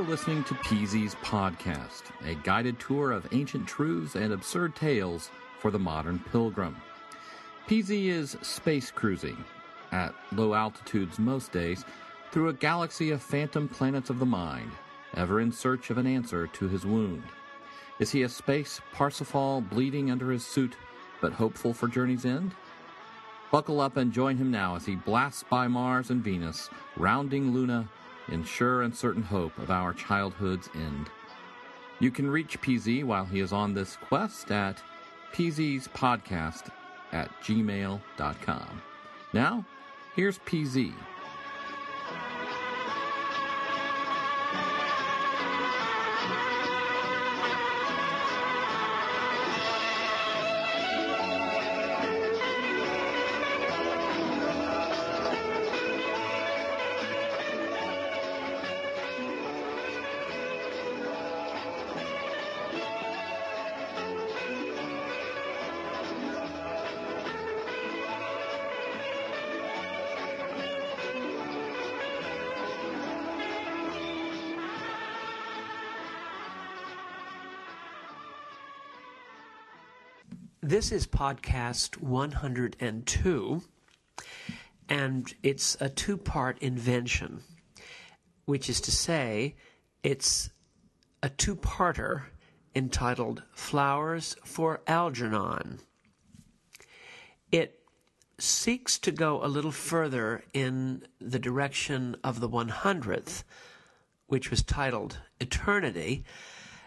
You're listening to PZ's Podcast, a guided tour of ancient truths and absurd tales for the modern pilgrim. PZ is space cruising, at low altitudes most days, through a galaxy of phantom planets of the mind, ever in search of an answer to his wound. Is he a space Parsifal bleeding under his suit, but hopeful for journey's end? Buckle up and join him now as he blasts by Mars and Venus, rounding Luna in sure and certain hope of our childhood's end. You can reach PZ while he is on this quest at PZ's podcast at gmail.com. Now, here's PZ. This is podcast 102, and it's a two part invention, which is to say, it's a two parter entitled Flowers for Algernon. It seeks to go a little further in the direction of the 100th, which was titled Eternity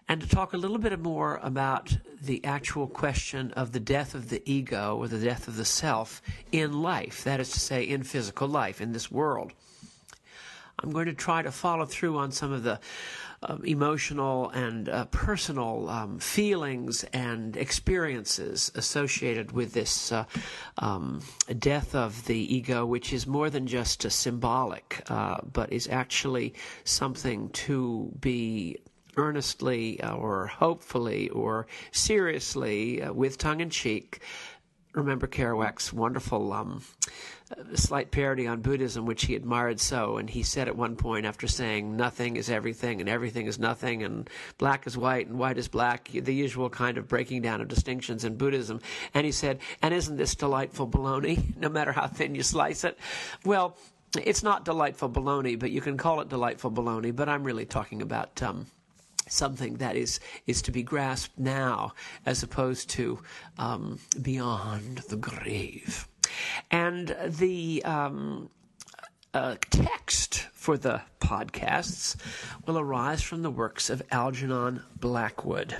and to talk a little bit more about the actual question of the death of the ego or the death of the self in life, that is to say, in physical life, in this world. I'm going to try to follow through on some of the uh, emotional and uh, personal um, feelings and experiences associated with this uh, um, death of the ego, which is more than just a symbolic, uh, but is actually something to be earnestly or hopefully or seriously uh, with tongue in cheek. Remember Kerouac's wonderful um, uh, slight parody on Buddhism, which he admired so. And he said at one point, after saying nothing is everything and everything is nothing and black is white and white is black, the usual kind of breaking down of distinctions in Buddhism. And he said, and isn't this delightful baloney, no matter how thin you slice it? Well, it's not delightful baloney, but you can call it delightful baloney. But I'm really talking about um, something that is is to be grasped now as opposed to um, beyond the grave. And the um, uh, text for the podcasts will arise from the works of Algernon Blackwood.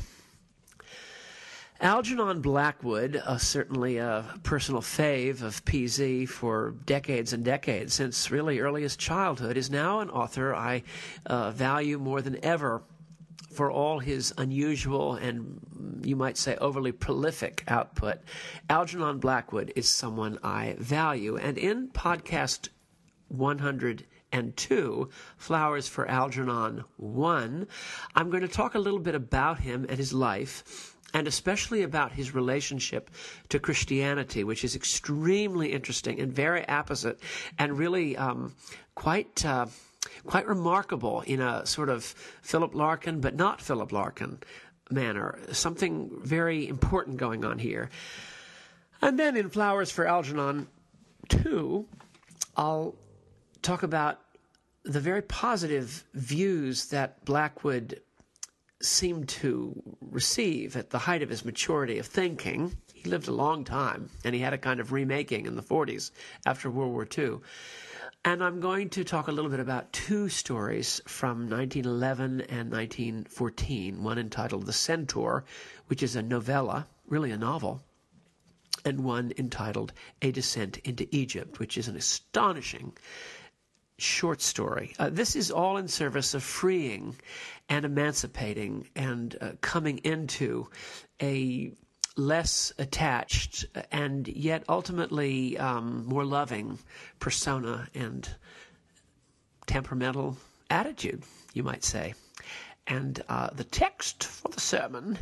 Algernon Blackwood, uh, certainly a personal fave of PZ for decades and decades, since really earliest childhood, is now an author I uh, value more than ever for all his unusual and you might say overly prolific output, Algernon Blackwood is someone I value. And in podcast 102, Flowers for Algernon 1, I'm going to talk a little bit about him and his life and especially about his relationship to Christianity, which is extremely interesting and very apposite and really um, quite. Uh, quite remarkable in a sort of Philip Larkin, but not Philip Larkin manner. Something very important going on here. And then in Flowers for Algernon 2, I'll talk about the very positive views that Blackwood seemed to receive at the height of his maturity of thinking. He lived a long time, and he had a kind of remaking in the 40s after World War II. And I'm going to talk a little bit about two stories from 1911 and 1914. One entitled The Centaur, which is a novella, really a novel, and one entitled A Descent into Egypt, which is an astonishing short story. Uh, this is all in service of freeing and emancipating and uh, coming into a less attached and yet ultimately um, more loving persona and temperamental attitude, you might say. And uh, the text for the sermon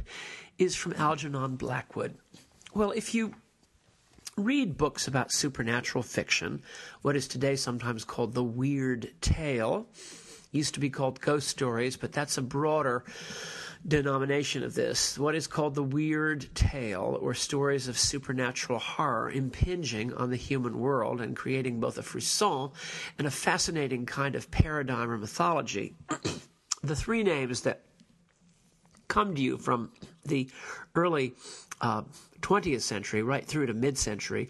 is from Algernon Blackwood. Well, if you read books about supernatural fiction, what is today sometimes called the weird tale, used to be called ghost stories, but that's a broader denomination of this. What is called the weird tale, or stories of supernatural horror impinging on the human world and creating both a frisson and a fascinating kind of paradigm or mythology. the three names that come to you from the early uh, 20th century right through to mid century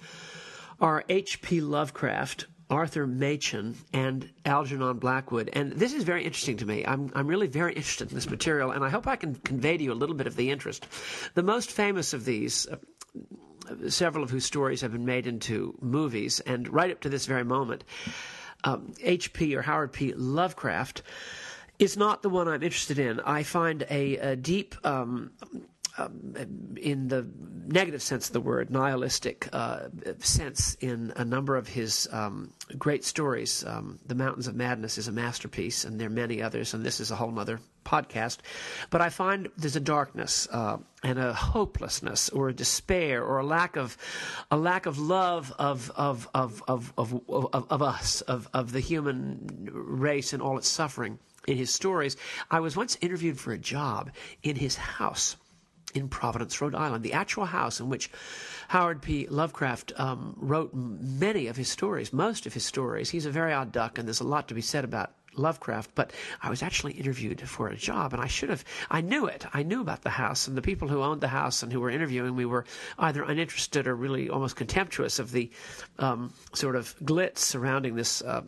are H.P. Lovecraft, Arthur Machen and Algernon Blackwood. And this is very interesting to me. I'm, I'm really very interested in this material, and I hope I can convey to you a little bit of the interest. The most famous of these, uh, several of whose stories have been made into movies, and right up to this very moment, um, H.P. or Howard P. Lovecraft is not the one I'm interested in. I find a, a deep um, um, in the negative sense of the word, nihilistic uh, sense in a number of his um, great stories. Um, the Mountains of Madness is a masterpiece, and there are many others, and this is a whole other podcast. But I find there's a darkness uh, and a hopelessness, or a despair, or a lack of a lack of love of of of of of, of, of us, of of the human race and all its suffering in his stories. I was once interviewed for a job in his house in Providence, Rhode Island, the actual house in which Howard P. Lovecraft um, wrote many of his stories, most of his stories. He's a very odd duck, and there's a lot to be said about Lovecraft, but I was actually interviewed for a job, and I should have. I knew it. I knew about the house, and the people who owned the house and who were interviewing me were either uninterested or really almost contemptuous of the um, sort of glitz surrounding this uh,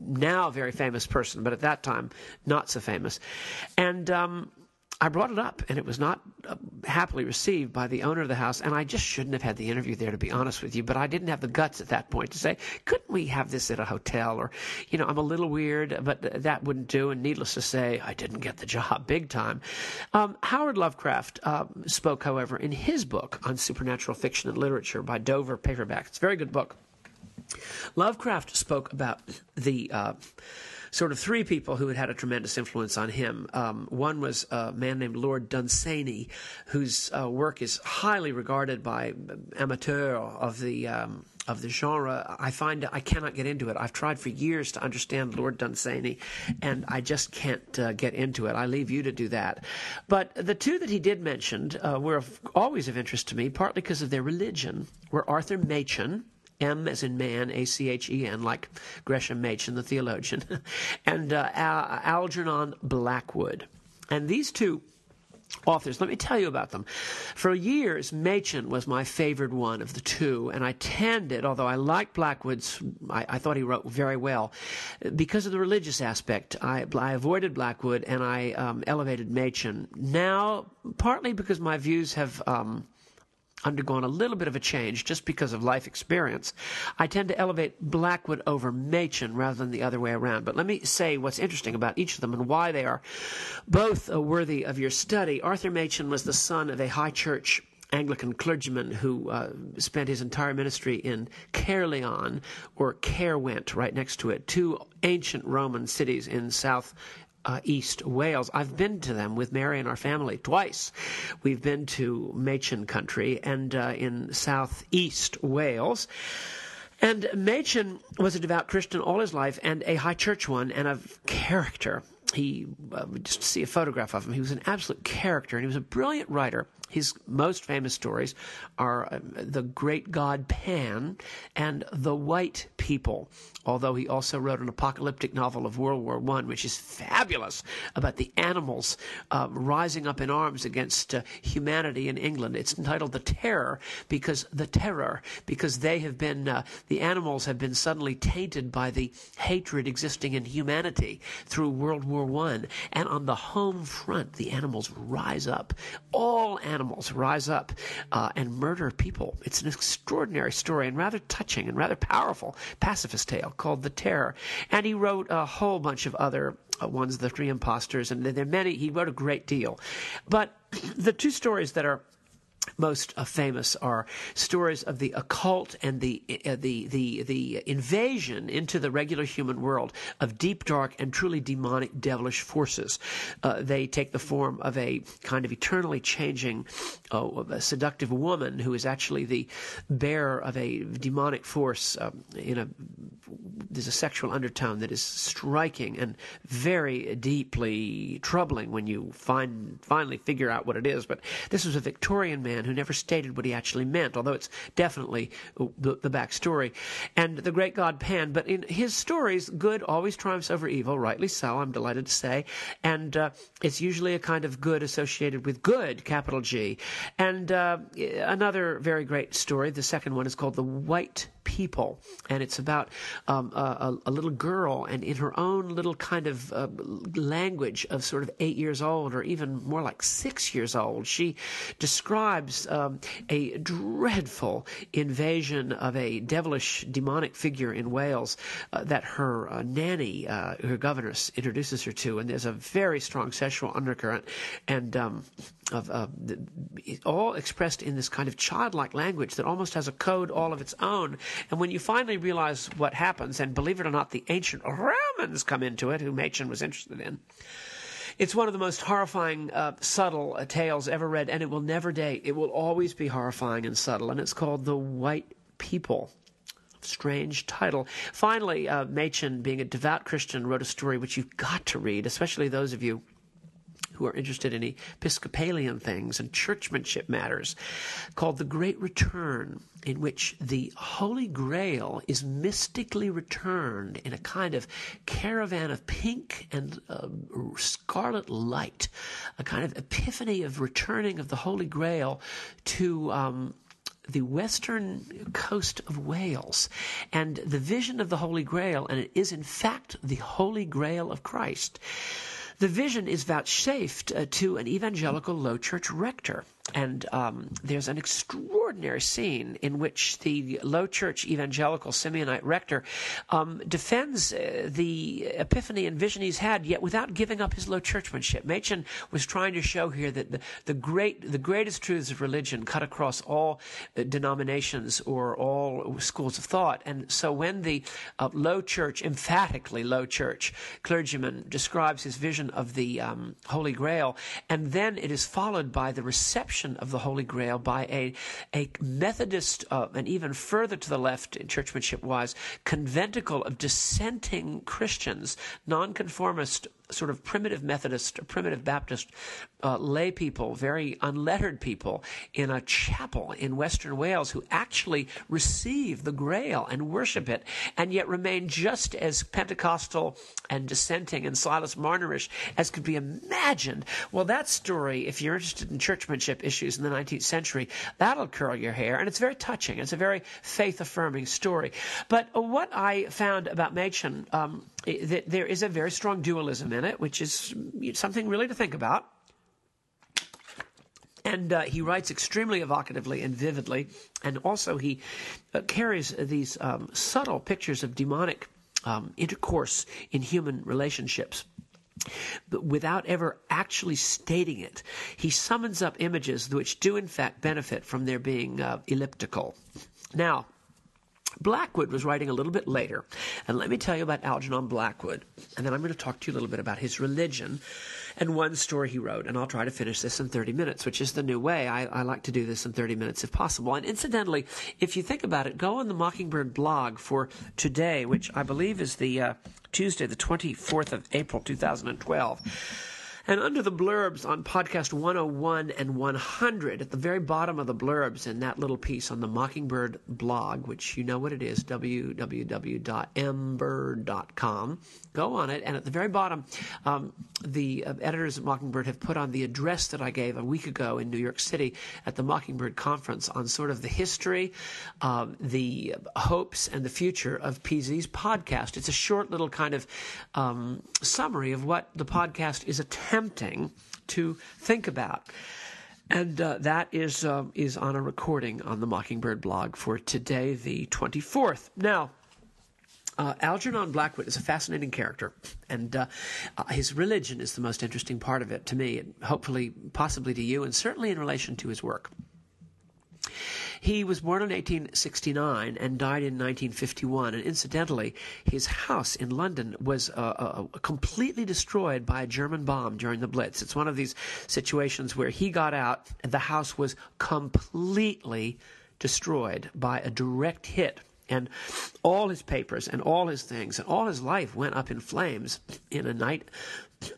now very famous person, but at that time not so famous. And um, I brought it up, and it was not uh, happily received by the owner of the house. And I just shouldn't have had the interview there, to be honest with you. But I didn't have the guts at that point to say, couldn't we have this at a hotel? Or, you know, I'm a little weird, but that wouldn't do. And needless to say, I didn't get the job big time. Um, Howard Lovecraft uh, spoke, however, in his book on supernatural fiction and literature by Dover Paperback. It's a very good book. Lovecraft spoke about the. Uh, sort of three people who had had a tremendous influence on him. Um, one was a man named Lord Dunsany, whose uh, work is highly regarded by amateurs of the um, of the genre. I find I cannot get into it. I've tried for years to understand Lord Dunsany, and I just can't uh, get into it. I leave you to do that. But the two that he did mention uh, were always of interest to me, partly because of their religion. Were Arthur Machen M as in man, A C H E N, like Gresham Machen, the theologian, and uh, Algernon Blackwood. And these two authors. Let me tell you about them. For years, Machen was my favored one of the two, and I tended, although I liked Blackwood's, I, I thought he wrote very well, because of the religious aspect. I, I avoided Blackwood and I um, elevated Machen. Now, partly because my views have um, undergone a little bit of a change just because of life experience, I tend to elevate Blackwood over Machen rather than the other way around. But let me say what's interesting about each of them and why they are both uh, worthy of your study. Arthur Machen was the son of a high church Anglican clergyman who uh, spent his entire ministry in Caerleon or Caerwent, right next to it, two ancient Roman cities in south uh, East Wales. I've been to them with Mary and our family twice. We've been to Machen country and uh, in southeast Wales. And Machen was a devout Christian all his life and a high church one and of character. He, uh, just see a photograph of him, he was an absolute character and he was a brilliant writer. His most famous stories are uh, The Great God Pan and The White People although he also wrote an apocalyptic novel of World War I, which is fabulous about the animals uh, rising up in arms against uh, humanity in England. It's entitled The Terror because the terror, because they have been, uh, the animals have been suddenly tainted by the hatred existing in humanity through World War I. And on the home front, the animals rise up. All animals rise up uh, and murder people. It's an extraordinary story and rather touching and rather powerful pacifist tale called The Terror. And he wrote a whole bunch of other uh, ones, The Three Impostors, and there are many. He wrote a great deal. But the two stories that are most uh, famous are stories of the occult and the uh, the the the invasion into the regular human world of deep, dark, and truly demonic, devilish forces. Uh, they take the form of a kind of eternally changing, a seductive woman who is actually the bearer of a demonic force um, in a there's a sexual undertone that is striking and very deeply troubling when you find finally figure out what it is. But this was a Victorian man who never stated what he actually meant, although it's definitely the, the backstory. And the great god Pan. But in his stories, good always triumphs over evil, rightly so, I'm delighted to say. And uh, it's usually a kind of good associated with good, capital G. And uh, another very great story, the second one is called The White people, and it's about um, a, a, little girl, and in her own little kind of uh, language of sort of eight years old, or even more like six years old, she describes um, a dreadful invasion of a devilish demonic figure in Wales uh, that her uh, nanny, uh, her governess, introduces her to, and there's a very strong sexual undercurrent, and um, of uh, all expressed in this kind of childlike language that almost has a code all of its own. And when you finally realize what happens, and believe it or not, the ancient Romans come into it, who Machen was interested in. It's one of the most horrifying, uh, subtle uh, tales ever read, and it will never date. It will always be horrifying and subtle, and it's called The White People strange title. Finally, uh, Machen, being a devout Christian, wrote a story which you've got to read, especially those of you who are interested in Episcopalian things and churchmanship matters, called The Great Return, in which the Holy Grail is mystically returned in a kind of caravan of pink and uh, scarlet light, a kind of epiphany of returning of the Holy Grail to. Um, the western coast of Wales. And the vision of the Holy Grail, and it is in fact the Holy Grail of Christ. The vision is vouchsafed uh, to an evangelical low church rector. And um, there's an extraordinary scene in which the low church evangelical Simeonite rector um, defends uh, the epiphany and vision he's had, yet without giving up his low churchmanship. Machen was trying to show here that the, the great, the greatest truths of religion cut across all uh, denominations or all schools of thought. And so when the uh, low church, emphatically low church clergyman describes his vision of the um, Holy Grail, and then it is followed by the reception of the Holy Grail by a, a Methodist, uh, and even further to the left, in churchmanship wise, conventicle of dissenting Christians, nonconformist sort of primitive Methodist primitive Baptist uh, lay people, very unlettered people in a chapel in Western Wales who actually receive the Grail and worship it, and yet remain just as Pentecostal and dissenting and Silas Marnerish as could be imagined. Well, that story, if you're interested in churchmanship issues in the 19th century, that'll curl your hair, and it's very touching. It's a very faith affirming story. But what I found about Machen, um, there is a very strong dualism in it, which is something really to think about. And uh, he writes extremely evocatively and vividly, and also he uh, carries these um, subtle pictures of demonic um, intercourse in human relationships. But without ever actually stating it, he summons up images which do in fact benefit from their being uh, elliptical. Now, Blackwood was writing a little bit later. And let me tell you about Algernon Blackwood. And then I'm going to talk to you a little bit about his religion and one story he wrote. And I'll try to finish this in 30 minutes, which is the new way. I, I like to do this in 30 minutes if possible. And incidentally, if you think about it, go on the Mockingbird blog for today, which I believe is the uh, Tuesday, the 24th of April, 2012. And under the blurbs on podcast 101 and 100, at the very bottom of the blurbs in that little piece on the Mockingbird blog, which you know what it is, www.mbird.com, go on it. And at the very bottom, um, the uh, editors at Mockingbird have put on the address that I gave a week ago in New York City at the Mockingbird conference on sort of the history, um, the hopes, and the future of PZ's podcast. It's a short little kind of um, summary of what the podcast is attempting tempting to think about. And uh, that is uh, is on a recording on the Mockingbird blog for today, the 24th. Now, uh, Algernon Blackwood is a fascinating character, and uh, uh, his religion is the most interesting part of it to me, and hopefully, possibly to you, and certainly in relation to his work. He was born in 1869 and died in 1951. And incidentally, his house in London was uh, uh, completely destroyed by a German bomb during the Blitz. It's one of these situations where he got out, and the house was completely destroyed by a direct hit and all his papers and all his things and all his life went up in flames in a night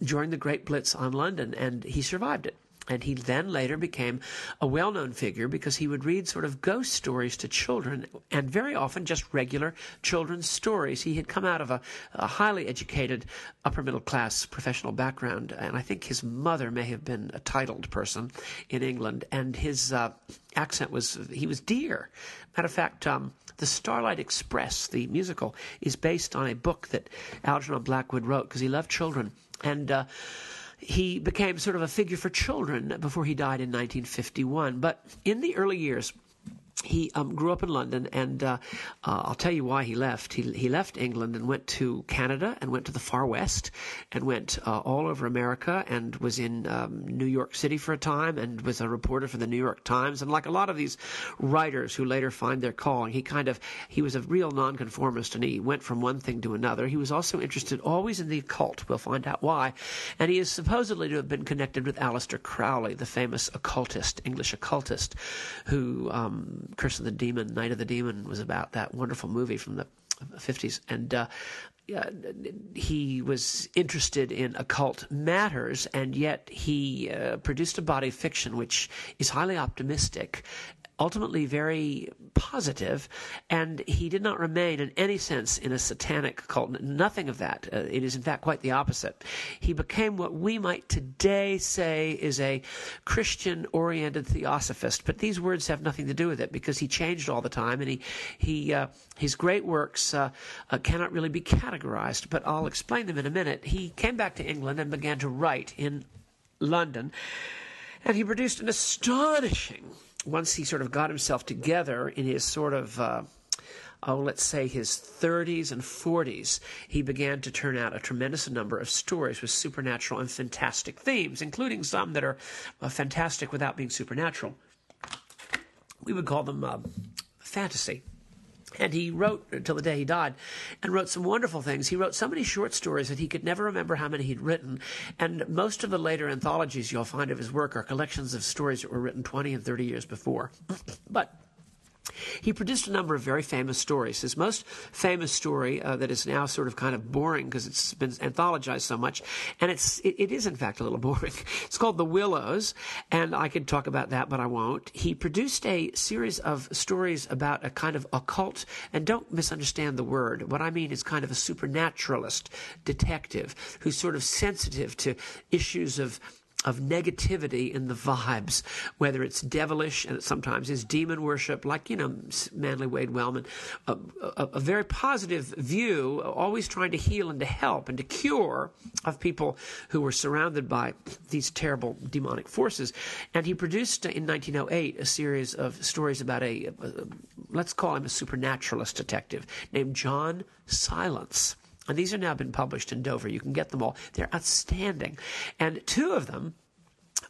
during the Great Blitz on London, and he survived it. And he then later became a well known figure because he would read sort of ghost stories to children and very often just regular children's stories. He had come out of a, a, highly educated upper middle class professional background, and I think his mother may have been a titled person in England, and his uh, accent was, he was dear. Matter of fact, um, the Starlight Express, the musical, is based on a book that Algernon Blackwood wrote because he loved children. And, uh, he became sort of a figure for children before he died in 1951. But in the early years, he um, grew up in London, and uh, uh, I'll tell you why he left. He, he left England and went to Canada and went to the far west and went uh, all over America and was in um, New York City for a time and was a reporter for the New York Times. And like a lot of these writers who later find their calling, he kind of he was a real nonconformist and he went from one thing to another. He was also interested always in the occult. We'll find out why. And he is supposedly to have been connected with Aleister Crowley, the famous occultist, English occultist, who um, Curse of the Demon, Night of the Demon was about that wonderful movie from the 50s. And uh, he was interested in occult matters, and yet he uh, produced a body of fiction which is highly optimistic ultimately very positive, and he did not remain in any sense in a satanic cult. Nothing of that. Uh, it is, in fact, quite the opposite. He became what we might today say is a Christian oriented theosophist, but these words have nothing to do with it because he changed all the time, and he, he, uh, his great works uh, uh cannot really be categorized, but I'll explain them in a minute. He came back to England and began to write in London, and he produced an astonishing once he sort of got himself together in his sort of uh, oh, let's say his 30s and 40s, he began to turn out a tremendous number of stories with supernatural and fantastic themes, including some that are uh, fantastic without being supernatural. We would call them uh, fantasy. And he wrote until the day he died and wrote some wonderful things. He wrote so many short stories that he could never remember how many he'd written. And most of the later anthologies you'll find of his work are collections of stories that were written 20 and 30 years before. but he produced a number of very famous stories. His most famous story uh, that is now sort of kind of boring because it's been anthologized so much, and it's it, it is in fact a little boring. It's called The Willows, and I could talk about that, but I won't. He produced a series of stories about a kind of occult, and don't misunderstand the word. What I mean is kind of a supernaturalist detective who's sort of sensitive to issues of of negativity in the vibes, whether it's devilish and it sometimes is demon worship, like, you know, Manly Wade Wellman, a, a, a, very positive view, always trying to heal and to help and to cure of people who were surrounded by these terrible demonic forces. And he produced in 1908 a series of stories about a, a let's call him a supernaturalist detective named John Silence. And these are now been published in Dover. You can get them all. They're outstanding. And two of them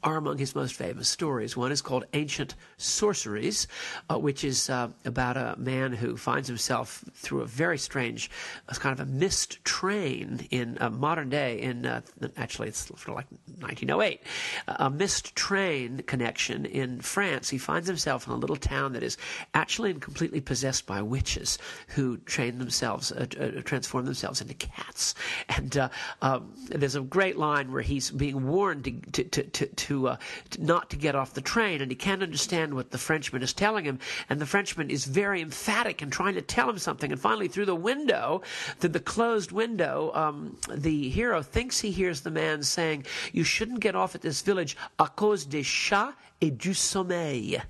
are among his most famous stories. One is called Ancient Sorceries, uh, which is uh, about a man who finds himself through a very strange, uh, kind of a missed train in a modern day, in uh, actually it's sort of like 1908, a missed train connection in France. He finds himself in a little town that is actually and completely possessed by witches who train themselves, uh, uh, transform themselves into cats. And um, there's a great line where he's being warned to, to, to, to to, uh, to not to get off the train, and he can't understand what the Frenchman is telling him. And the Frenchman is very emphatic and trying to tell him something. And finally, through the window, through the closed window, um, the hero thinks he hears the man saying, "You shouldn't get off at this village à cause des chats et du sommeil."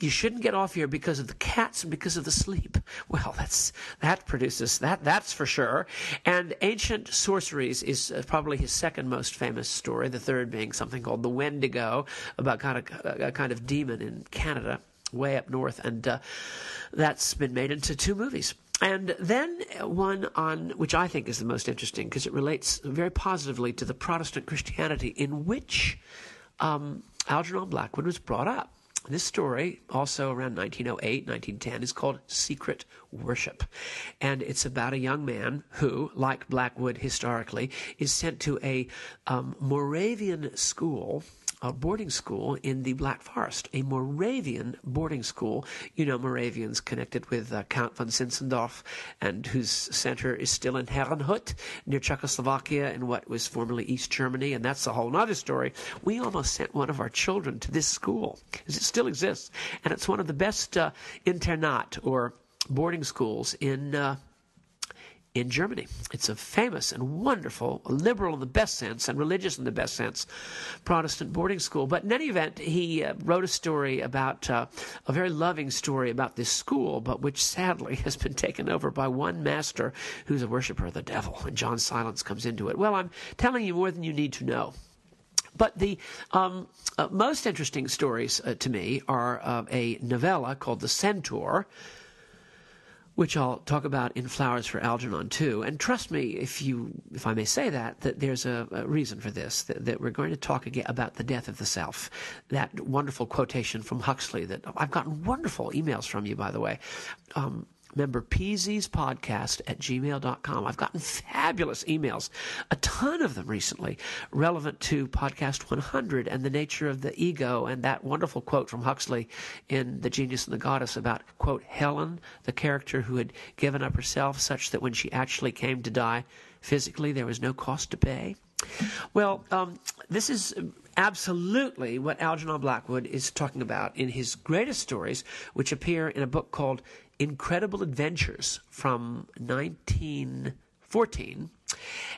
You shouldn't get off here because of the cats and because of the sleep. Well, that's that produces that that's for sure. And ancient sorceries is uh, probably his second most famous story. The third being something called the Wendigo, about kind of a kind of demon in Canada, way up north, and uh, that's been made into two movies. And then one on which I think is the most interesting because it relates very positively to the Protestant Christianity in which um, Algernon Blackwood was brought up This story, also around 1908, 1910, is called Secret Worship. And it's about a young man who, like Blackwood historically, is sent to a um, Moravian school a boarding school in the Black Forest, a Moravian boarding school. You know, Moravians connected with uh, Count von Zinzendorf, and whose center is still in Herrnhut near Czechoslovakia, in what was formerly East Germany, and that's a whole other story. We almost sent one of our children to this school, because it still exists, and it's one of the best uh, internat or boarding schools in uh, in Germany. It's a famous and wonderful, liberal in the best sense and religious in the best sense, Protestant boarding school. But in any event, he uh, wrote a story about, uh, a very loving story about this school, but which sadly has been taken over by one master who's a worshiper of the devil. And John Silence comes into it. Well, I'm telling you more than you need to know. But the um, uh, most interesting stories uh, to me are uh, a novella called The Centaur, which I'll talk about in Flowers for Algernon too. And trust me, if you, if I may say that, that there's a, a reason for this. That, that, we're going to talk again about the death of the self. That wonderful quotation from Huxley. That I've gotten wonderful emails from you, by the way. Um, Remember, podcast at gmail.com. I've gotten fabulous emails, a ton of them recently, relevant to Podcast 100 and the nature of the ego, and that wonderful quote from Huxley in The Genius and the Goddess about, quote, Helen, the character who had given up herself such that when she actually came to die physically, there was no cost to pay. Well, um, this is absolutely what Algernon Blackwood is talking about in his greatest stories, which appear in a book called Incredible Adventures from 1914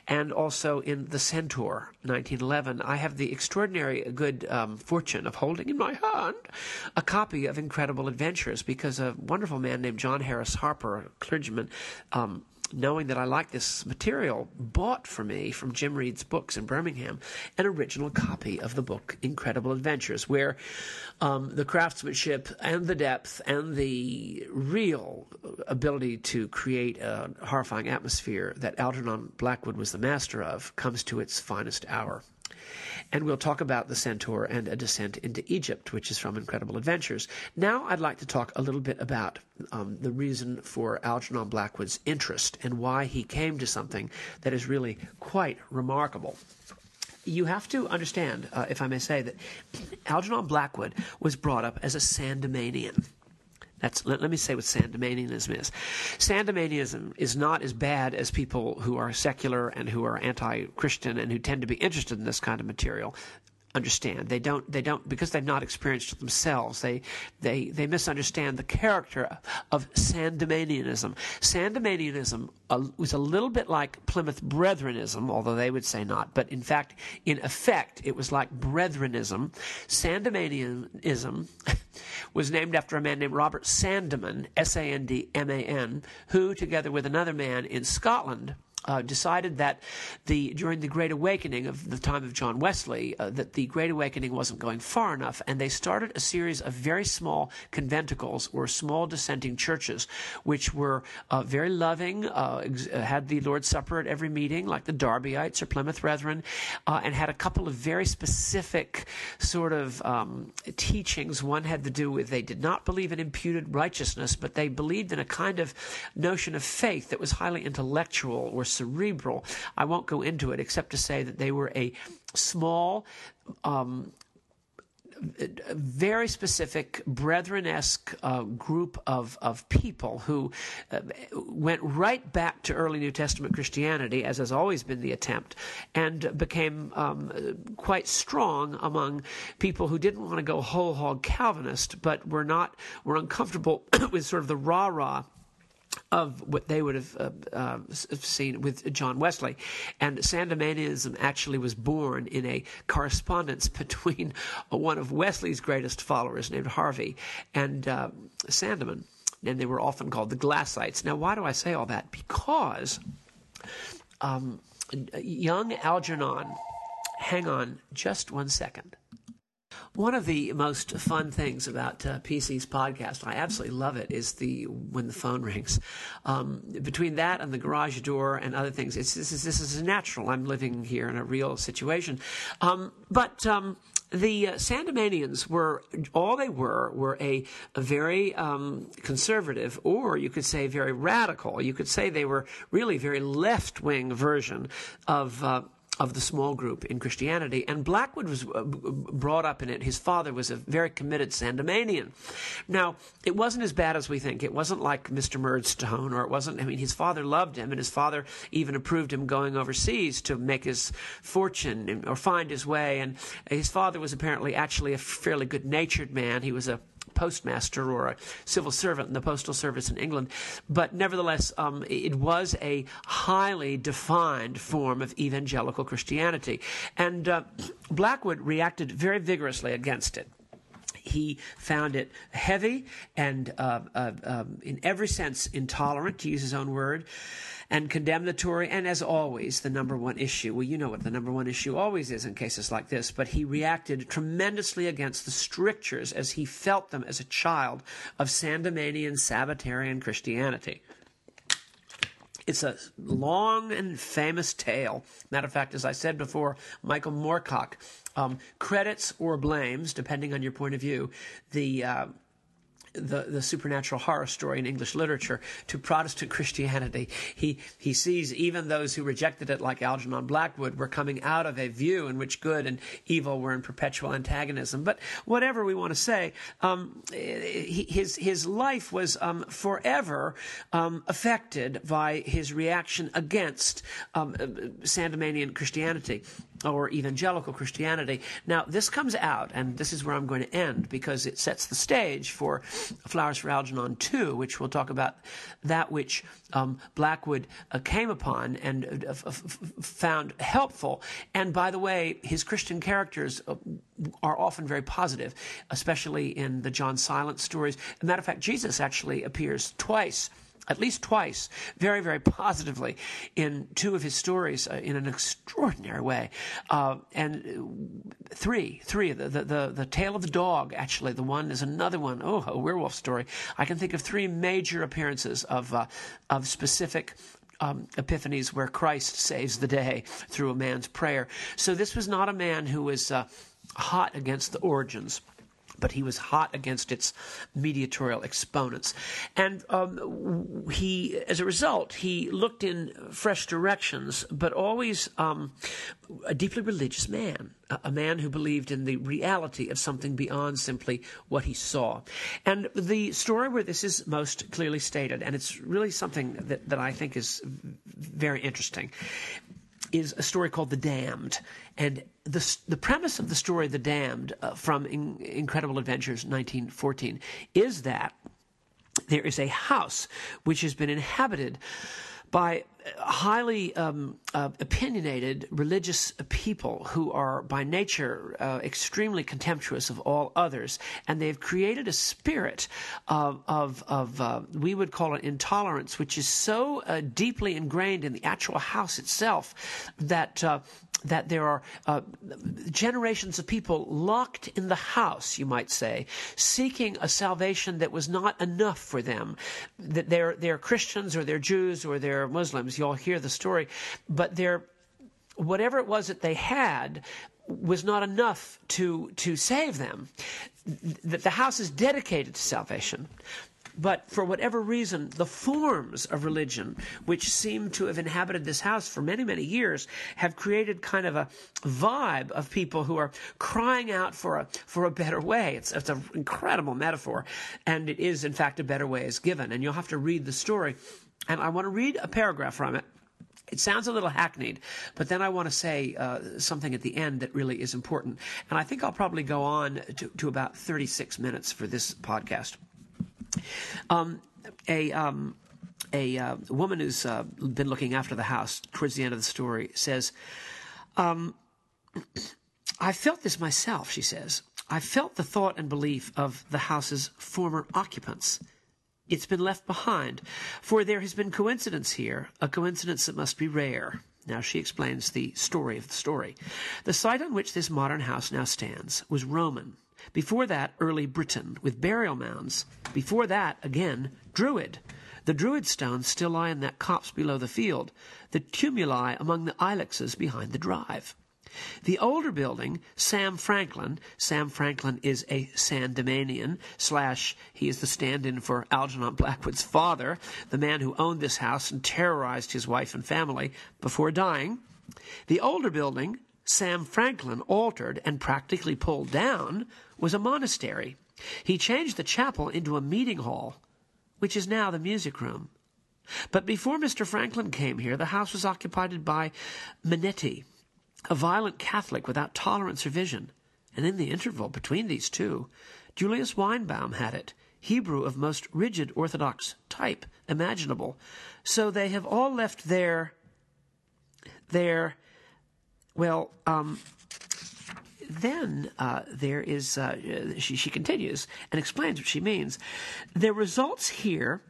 and also in The Centaur, 1911. I have the extraordinary good um, fortune of holding in my hand a copy of Incredible Adventures because a wonderful man named John Harris Harper, a clergyman, um, knowing that I like this material, bought for me from Jim Reed's books in Birmingham an original copy of the book Incredible Adventures, where um, the craftsmanship and the depth and the real ability to create a horrifying atmosphere that Algernon Blackwood was the master of comes to its finest hour. And we'll talk about the centaur and a descent into Egypt, which is from Incredible Adventures. Now, I'd like to talk a little bit about um, the reason for Algernon Blackwood's interest and why he came to something that is really quite remarkable you have to understand, uh, if I may say, that Algernon Blackwood was brought up as a Sandemanian. That's let, let me say what Sandemanianism is. Sandemanianism is not as bad as people who are secular and who are anti-Christian and who tend to be interested in this kind of material understand. They don't. They don't because they've not experienced it themselves. They they they misunderstand the character of Sandemanianism. Sandemanianism uh, was a little bit like Plymouth Brethrenism, although they would say not. But in fact, in effect, it was like Brethrenism. Sandemanianism was named after a man named Robert Sandeman, S-A-N-D-M-A-N, who, together with another man in Scotland uh, decided that the during the Great Awakening of the time of John Wesley, uh, that the Great Awakening wasn't going far enough, and they started a series of very small conventicles or small dissenting churches, which were uh, very loving, uh, ex- uh, had the Lord's Supper at every meeting, like the Darbyites or Plymouth Brethren, uh, and had a couple of very specific sort of um, teachings. One had to do with they did not believe in imputed righteousness, but they believed in a kind of notion of faith that was highly intellectual or cerebral. I won't go into it except to say that they were a small, um, very specific brethren-esque uh, group of, of people who uh, went right back to early New Testament Christianity, as has always been the attempt, and became um, quite strong among people who didn't want to go whole hog Calvinist, but were not were uncomfortable with sort of the rah rah of what they would have uh, uh, seen with John Wesley. And Sandemanianism actually was born in a correspondence between one of Wesley's greatest followers named Hervey and uh, Sandeman. And they were often called the Glassites. Now, why do I say all that? Because um, young Algernon, hang on just one second. One of the most fun things about uh, PZ's podcast, I absolutely love it, is the when the phone rings. Um, between that and the garage door and other things, this is this is natural. I'm living here in a real situation, um, but. Um, the uh, Sandemanians were all they were were a, a very um, conservative, or you could say very radical. You could say they were really very left wing version of. Uh, of the small group in Christianity, and Blackwood was uh, brought up in it. His father was a very committed Sandemanian. Now, it wasn't as bad as we think. It wasn't like Mr. Murdstone, or it wasn't, I mean, his father loved him, and his father even approved him going overseas to make his fortune or find his way. And his father was apparently actually a fairly good natured man. He was a postmaster or a civil servant in the postal service in England. But nevertheless, um, it was a highly defined form of evangelical Christianity. And uh, Blackwood reacted very vigorously against it he found it heavy and uh, uh, um, in every sense intolerant, to use his own word and condemnatory, and as always, the number one issue. Well, you know what the number one issue always is in cases like this, but he reacted tremendously against the strictures as he felt them as a child of Sandemanian Sabbatarian Christianity. It's a long and famous tale. Matter of fact, as I said before, Michael Moorcock um, credits or blames, depending on your point of view, the uh, the, the supernatural horror story in English literature to Protestant Christianity. He, he sees even those who rejected it, like Algernon Blackwood, were coming out of a view in which good and evil were in perpetual antagonism. But whatever we want to say, um, his, his life was um, forever um, affected by his reaction against um, Sandemanian Christianity or evangelical Christianity. Now, this comes out, and this is where I'm going to end because it sets the stage for Flowers for Algernon 2, which we'll talk about that which um, Blackwood uh, came upon and uh, f- found helpful. And by the way, his Christian characters uh, are often very positive, especially in the John Silence stories. As a matter of fact, Jesus actually appears twice at least twice, very, very positively in two of his stories uh, in an extraordinary way. Uh, and three, three, the, the, the, the, Tale of the Dog, actually, the one is another one. Oh, a werewolf story. I can think of three major appearances of, uh, of specific um, epiphanies where Christ saves the day through a man's prayer. So this was not a man who was uh, hot against the origins but he was hot against its mediatorial exponents. And um, he, as a result, he looked in fresh directions, but always um, a deeply religious man, a, man who believed in the reality of something beyond simply what he saw. And the story where this is most clearly stated, and it's really something that, that I think is very interesting, is a story called The Damned. And the, the premise of the story, The Damned, uh, from In- Incredible Adventures 1914, is that there is a house which has been inhabited by highly um, uh, opinionated religious people who are by nature uh, extremely contemptuous of all others, and they've created a spirit of, of, of uh, we would call it intolerance, which is so uh, deeply ingrained in the actual house itself that uh, that there are uh, generations of people locked in the house, you might say, seeking a salvation that was not enough for them. That they're they're Christians or they're Jews or they're Muslims you all hear the story, but their whatever it was that they had was not enough to to save them. That the house is dedicated to salvation, but for whatever reason, the forms of religion, which seem to have inhabited this house for many, many years, have created kind of a vibe of people who are crying out for a, for a better way. It's, it's an incredible metaphor. And it is, in fact, a better way is given. And you'll have to read the story and I want to read a paragraph from it. It sounds a little hackneyed, but then I want to say uh, something at the end that really is important. And I think I'll probably go on to, to about 36 minutes for this podcast. Um, a um, a uh, woman who's uh, been looking after the house towards the end of the story says, um, I felt this myself, she says. I felt the thought and belief of the house's former occupants. It's been left behind, for there has been coincidence here, a coincidence that must be rare. Now she explains the story of the story. The site on which this modern house now stands was Roman. Before that, early Britain, with burial mounds. Before that, again, Druid. The Druid stones still lie in that copse below the field, the tumuli among the ilexes behind the drive. The older building, Sam Franklin, Sam Franklin is a Sandemanian, slash, he is the stand in for Algernon Blackwood's father, the man who owned this house and terrorized his wife and family before dying. The older building, Sam Franklin altered and practically pulled down, was a monastery. He changed the chapel into a meeting hall, which is now the music room. But before Mr. Franklyn came here, the house was occupied by Manetti, a violent Catholic without tolerance or vision. And in the interval between these two, Julius Weinbaum had it, Hebrew of most rigid Orthodox type imaginable. So they have all left their, their, well, um, then uh, there is, uh, she, she continues and explains what she means. There results here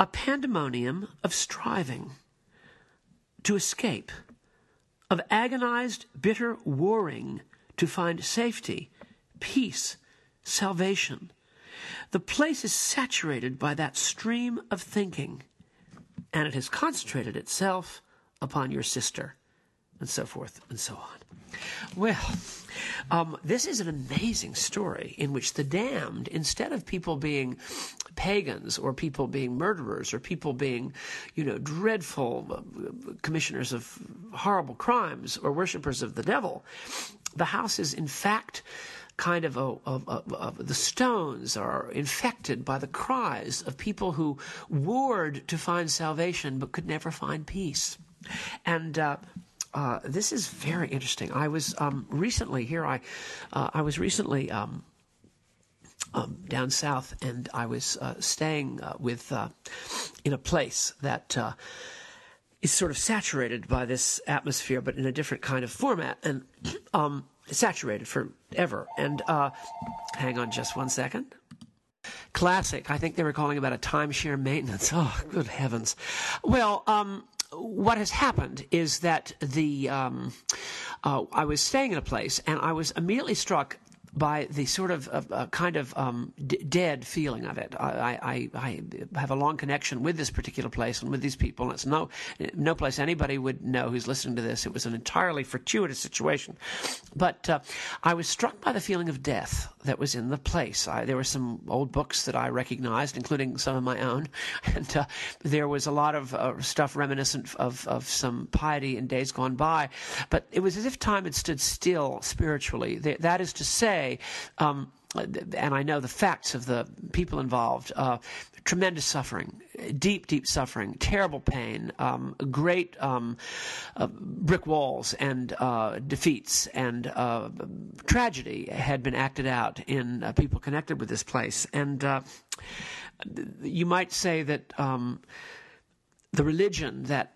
a pandemonium of striving to escape of agonized, bitter warring to find safety, peace, salvation. The place is saturated by that stream of thinking, and it has concentrated itself upon your sister, and so forth and so on. Well, um, this is an amazing story in which the damned, instead of people being pagans or people being murderers or people being, you know, dreadful uh, commissioners of horrible crimes or worshippers of the devil, the house is in fact kind of, a, the stones are infected by the cries of people who warred to find salvation but could never find peace. And uh, uh, this is very interesting. I was um, recently here. I uh, I was recently um, um, down south, and I was uh, staying uh, with uh, in a place that is sort of saturated by this atmosphere, but in a different kind of format, and um, saturated forever. And hang on, just one second. Classic. I think they were calling about a timeshare maintenance. Oh, good heavens. Well, um, what has happened is that the um, uh, I was staying in a place and I was immediately struck by the sort of uh, kind of um, d- dead feeling of it. I, I, I, have a long connection with this particular place and with these people. And it's no no place anybody would know who's listening to this. It was an entirely fortuitous situation, but uh, I was struck by the feeling of death that was in the place. I, there were some old books that I recognized, including some of my own, and uh, there was a lot of uh, stuff reminiscent of of some piety in days gone by. But it was as if time had stood still spiritually. that is to say say, um, and I know the facts of the people involved. Uh, tremendous suffering, deep, deep suffering, terrible pain, um, great um, uh, brick walls and uh, defeats and uh, tragedy had been acted out in uh, people connected with this place. And uh, you might say that um, the religion that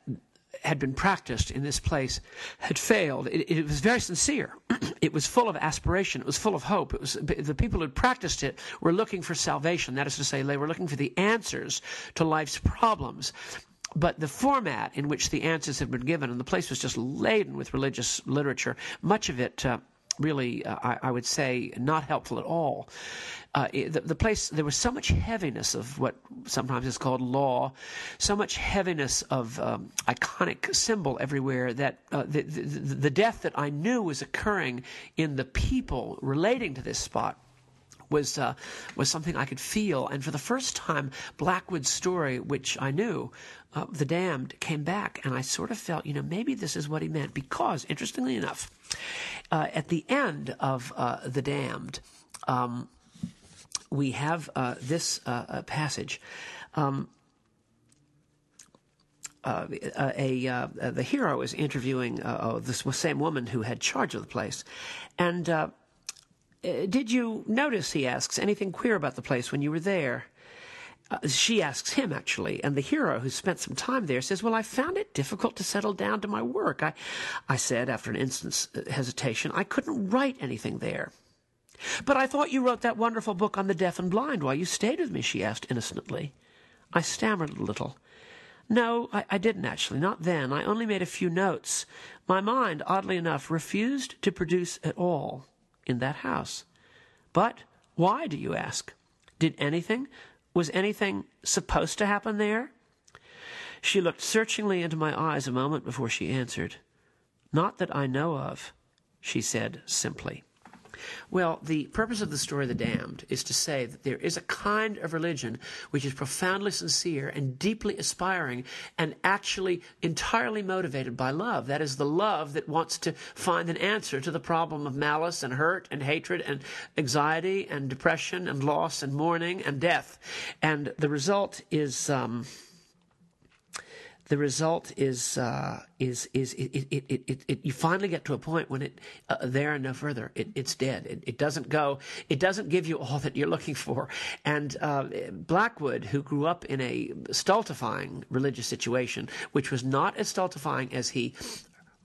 had been practiced in this place had failed. It, it, was very sincere. it was full of aspiration. It was full of hope. It was the people who had practiced it were looking for salvation. That is to say, they were looking for the answers to life's problems. But the format in which the answers had been given, and the place was just laden with religious literature, much of it. Uh, really, uh, I, I, would say, not helpful at all. Uh, the, the, place, there was so much heaviness of what sometimes is called law, so much heaviness of um, iconic symbol everywhere that uh, the, the, the death that I knew was occurring in the people relating to this spot was uh, was something I could feel. And for the first time, Blackwood's story, which I knew, uh, the damned, came back, and I sort of felt, you know, maybe this is what he meant. Because, interestingly enough, uh, at the end of uh, the damned, um, we have uh, this uh, passage. Um, uh, a, uh, the hero is interviewing oh, this same woman who had charge of the place, and did you notice? He asks anything queer about the place when you were there. Uh, she asks him actually, and the hero who spent some time there says, "Well, I found it difficult to settle down to my work." I, I said after an instant's hesitation, "I couldn't write anything there." But I thought you wrote that wonderful book on the deaf and blind while you stayed with me, she asked innocently. I stammered a little. No, I, I, didn't actually, not then. I only made a few notes. My mind, oddly enough, refused to produce at all in that house. But why, do you ask? Did anything, was anything supposed to happen there? She looked searchingly into my eyes a moment before she answered. Not that I know of, she said simply. Well, the purpose of the story of the damned is to say that there is a kind of religion which is profoundly sincere and deeply aspiring and actually entirely motivated by love. That is the love that wants to find an answer to the problem of malice and hurt and hatred and anxiety and depression and loss and mourning and death. And the result is. Um, the result is uh, is is it, it, it, it, you finally get to a point when it uh, there and no further it, it's dead it, it doesn't go it doesn't give you all that you're looking for and uh, Blackwood who grew up in a stultifying religious situation which was not as stultifying as he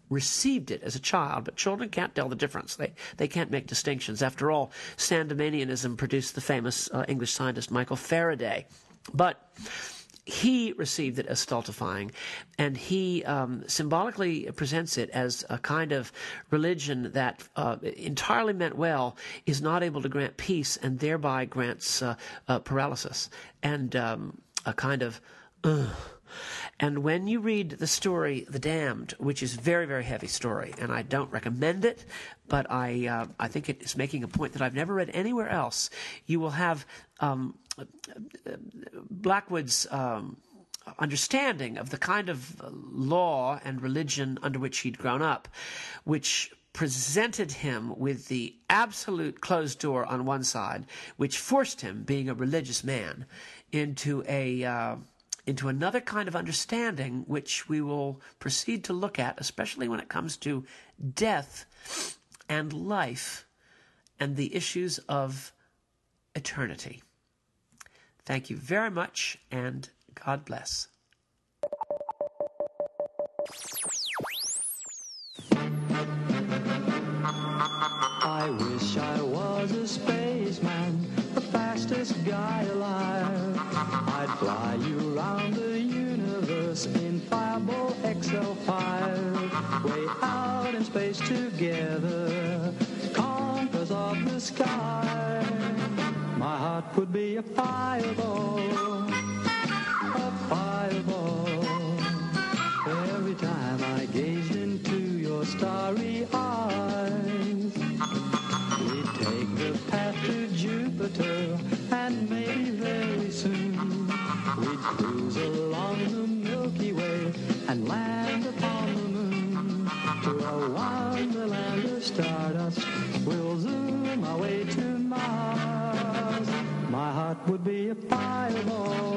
received it as a child, but children can't tell the difference. They they can't make distinctions. After all, Sandemanianism produced the famous uh, English scientist Michael Faraday. But he received it as stultifying, and he um, symbolically presents it as a kind of religion that uh, entirely meant well is not able to grant peace and thereby grants uh, uh, paralysis and um, a kind of. And when you read the story "The Damned," which is a very, very heavy story, and I don't recommend it, but I uh, I think it is making a point that I've never read anywhere else. You will have um, Blackwood's um, understanding of the kind of law and religion under which he'd grown up, which presented him with the absolute closed door on one side, which forced him, being a religious man, into a uh, into another kind of understanding, which we will proceed to look at, especially when it comes to death and life and the issues of eternity. Thank you very much, and God bless. I wish I was a spaceman, the fastest guy alive. I'd fly you Fireball XL5. Way out in space together, conquerors of the sky. My heart would be a fireball, a fireball. Every time I gazed into your starry eyes, we'd take the path to Jupiter, and maybe very soon we'd cruise along and land upon the moon. To a wonderland of stardust, we'll zoom our way to Mars. My heart would be a fireball.